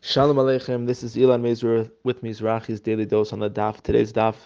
Shalom Aleichem, this is Elan Mazer with Mizrachi's Daily Dose on the Daf. Today's Daf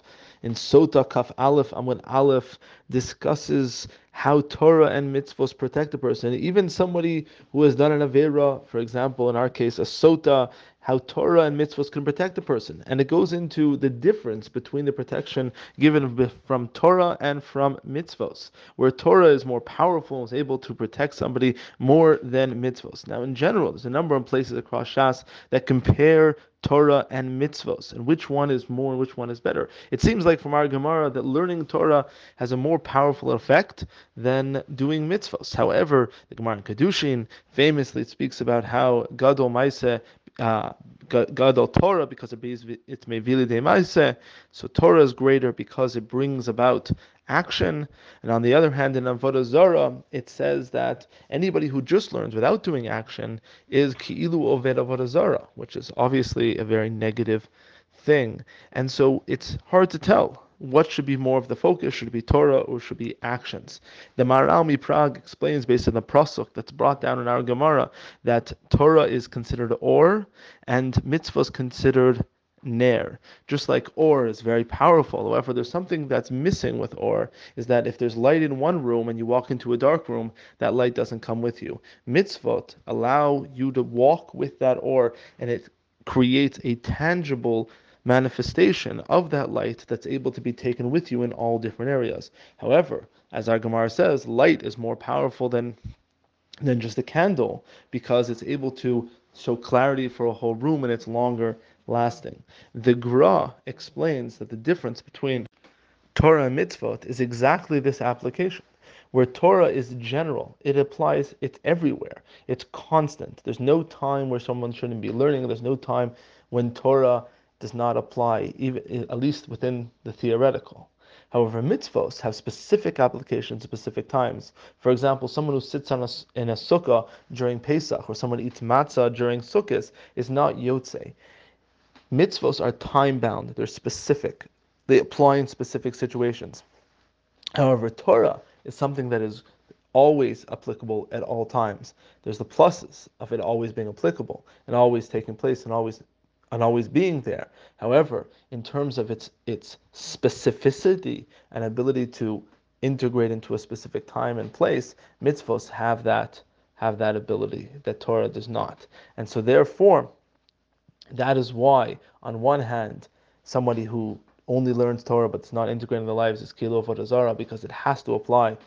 in Sotah Kaf Aleph Amud Aleph discusses how Torah and mitzvos protect a person. Even somebody who has done an Avera, for example, in our case, a Sotah, how Torah and mitzvos can protect a person. And it goes into the difference between the protection given from Torah and from mitzvos, where Torah is more powerful and is able to protect somebody more than mitzvos. Now, in general, there's a number of places across Shas that compare Torah and mitzvos, and which one is more and which one is better. It seems like from our Gemara that learning Torah has a more powerful effect than doing mitzvos. However, the Gemara in Kedushin famously speaks about how Gadol Maise uh, Gadol Torah because it may vili de Maise. So Torah is greater because it brings about action. And on the other hand, in Avodah Zarah, it says that anybody who just learns without doing action is ki'ilu oved Avodah Zarah, which is obviously a very negative thing. And so it's hard to tell what should be more of the focus? Should it be Torah or should it be actions? The Maharal MiPrague explains based on the prosuk that's brought down in our Gemara that Torah is considered or and mitzvahs considered ner. Just like or is very powerful. However, there's something that's missing with or is that if there's light in one room and you walk into a dark room, that light doesn't come with you. Mitzvot allow you to walk with that or and it creates a tangible manifestation of that light that's able to be taken with you in all different areas. However, as our Gemara says, light is more powerful than than just a candle because it's able to show clarity for a whole room and it's longer lasting. The Gra explains that the difference between Torah and mitzvot is exactly this application. Where Torah is general, it applies, it's everywhere, it's constant. There's no time where someone shouldn't be learning, there's no time when Torah does not apply, even at least within the theoretical. However, mitzvos have specific applications, specific times. For example, someone who sits on a, in a sukkah during Pesach, or someone eats matzah during Sukkot, is not yotze mitzvos are time bound, they're specific, they apply in specific situations. However, Torah is something that is always applicable at all times. There's the pluses of it always being applicable and always taking place and always and always being there. However, in terms of its its specificity and ability to integrate into a specific time and place, mitzvos have that have that ability that Torah does not. And so therefore, that is why, on one hand, somebody who only learns Torah but it's not integrating their lives is kilo Avodah because it has to apply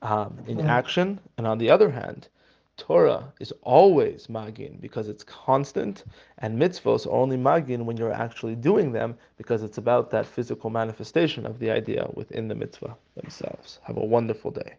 um, in mm-hmm. action. And on the other hand, Torah is always magin because it's constant, and mitzvos are only magin when you're actually doing them because it's about that physical manifestation of the idea within the mitzvah themselves. Have a wonderful day.